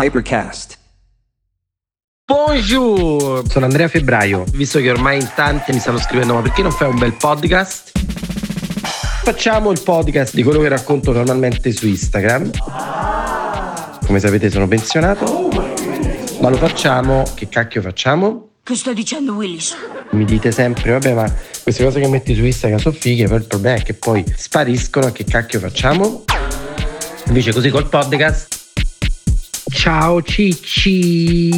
Hypercast. Buongiorno, sono Andrea Febbraio. Visto che ormai in tanti mi stanno scrivendo ma perché non fai un bel podcast? Facciamo il podcast di quello che racconto normalmente su Instagram. Come sapete sono pensionato. Ma lo facciamo, che cacchio facciamo? Che stai dicendo Willis? Mi dite sempre, vabbè ma queste cose che metti su Instagram sono fighe, però il problema è che poi spariscono, che cacchio facciamo? Invece così col podcast Ciao Cicci.